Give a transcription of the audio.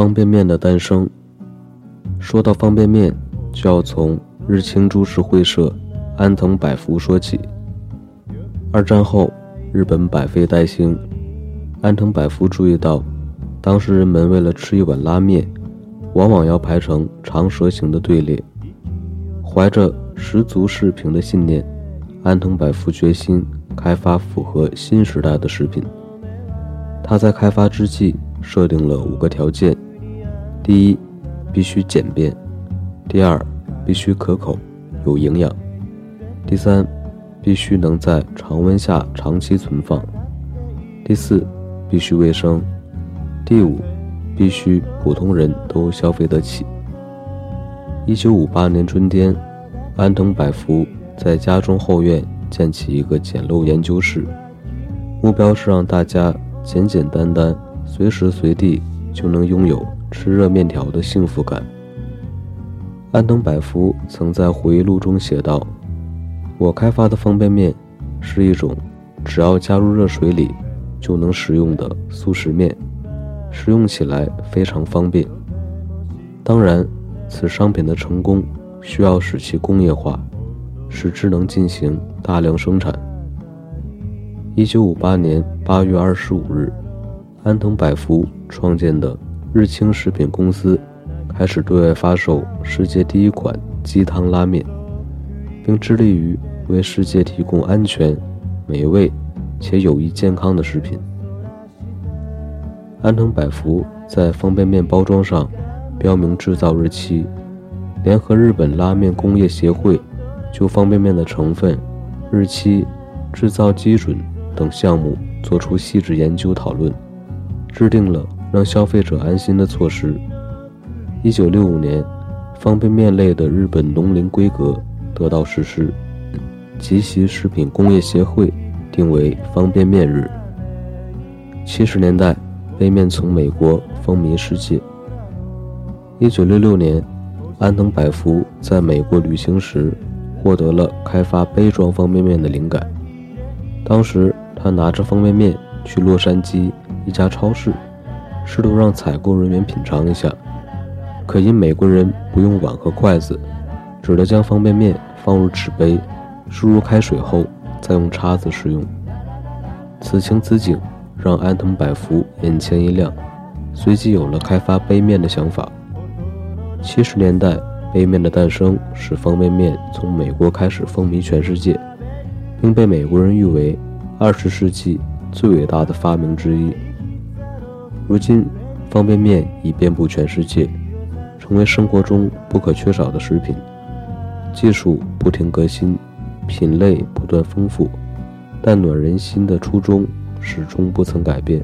方便面的诞生。说到方便面，就要从日清株式会社安藤百福说起。二战后，日本百废待兴，安藤百福注意到，当时人们为了吃一碗拉面，往往要排成长蛇形的队列。怀着十足视频的信念，安藤百福决心开发符合新时代的食品。他在开发之际设定了五个条件：第一，必须简便；第二，必须可口有营养；第三，必须能在常温下长期存放；第四，必须卫生；第五，必须普通人都消费得起。一九五八年春天，安藤百福在家中后院建起一个简陋研究室，目标是让大家。简简单单，随时随地就能拥有吃热面条的幸福感。安藤百福曾在回忆录中写道：“我开发的方便面是一种只要加入热水里就能食用的速食面，食用起来非常方便。当然，此商品的成功需要使其工业化，使之能进行大量生产。”一九五八年八月二十五日，安藤百福创建的日清食品公司开始对外发售世界第一款鸡汤拉面，并致力于为世界提供安全、美味且有益健康的食品。安藤百福在方便面包装上标明制造日期，联合日本拉面工业协会就方便面的成分、日期、制造基准。等项目做出细致研究讨论，制定了让消费者安心的措施。一九六五年，方便面类的日本农林规格得到实施，即席食品工业协会定为方便面日。七十年代，杯面从美国风靡世界。一九六六年，安藤百福在美国旅行时，获得了开发杯装方便面的灵感。当时。他拿着方便面去洛杉矶一家超市，试图让采购人员品尝一下。可因美国人不用碗和筷子，只得将方便面放入纸杯，输入开水后再用叉子食用。此情此景让安藤百福眼前一亮，随即有了开发杯面的想法。七十年代，杯面的诞生使方便面从美国开始风靡全世界，并被美国人誉为。二十世纪最伟大的发明之一。如今，方便面已遍布全世界，成为生活中不可缺少的食品。技术不停革新，品类不断丰富，但暖人心的初衷始终不曾改变。